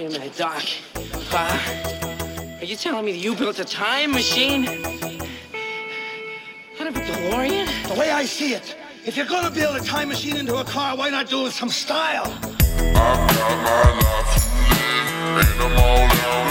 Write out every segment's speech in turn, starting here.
Wait a minute, Doc. Uh, are you telling me that you built a time machine? Out of a DeLorean? The way I see it, if you're gonna build a time machine into a car, why not do it with some style? I've got my life to live, and I'm all out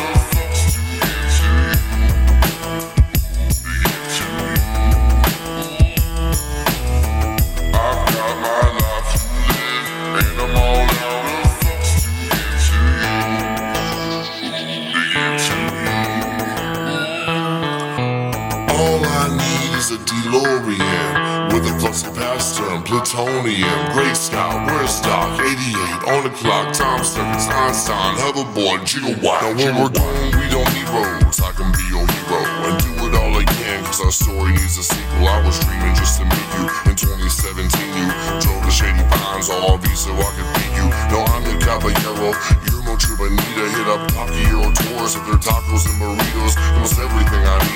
a DeLorean with a flux capacitor and plutonium. Great Scott, where's Doc? 88 on the clock. Time seconds, Einstein, hoverboard, gigawatt. Now when we're gone, we don't need roads. I can be your hero and do it all again. Cause our story needs a sequel. I was dreaming just to meet you in 2017. You drove the shady pines on RV so I could beat you. No, I'm the caballero. You're no true Bonita. Hit up Euro tours with their tacos and burritos. Almost everything I need.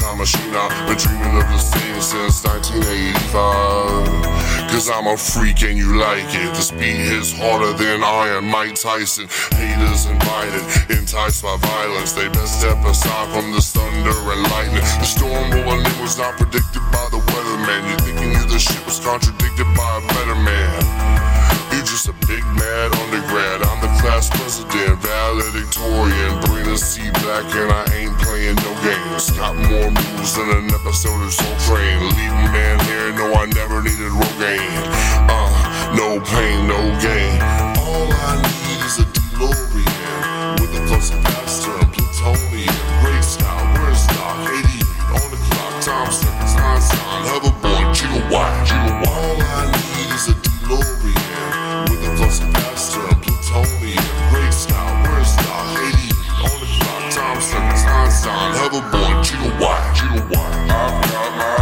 Time machine. I've been dreaming of this thing since 1985. Cause I'm a freak and you like it. The speed is harder than Iron Mike Tyson. Haters invited, enticed by violence. They best step aside from the thunder and lightning. The storm rolling in was not predicted by the weatherman. You thinking you the shit was contradicted by a better man. You just a big mad undergrad. I'm the class president, valedictorian. Bring the seat back and I ain't. Got more moves than an episode of Soul Train. Leaving man here, no, I never needed Rogaine. Uh, no pain, sign. Have a boy, you wide, why, you know why.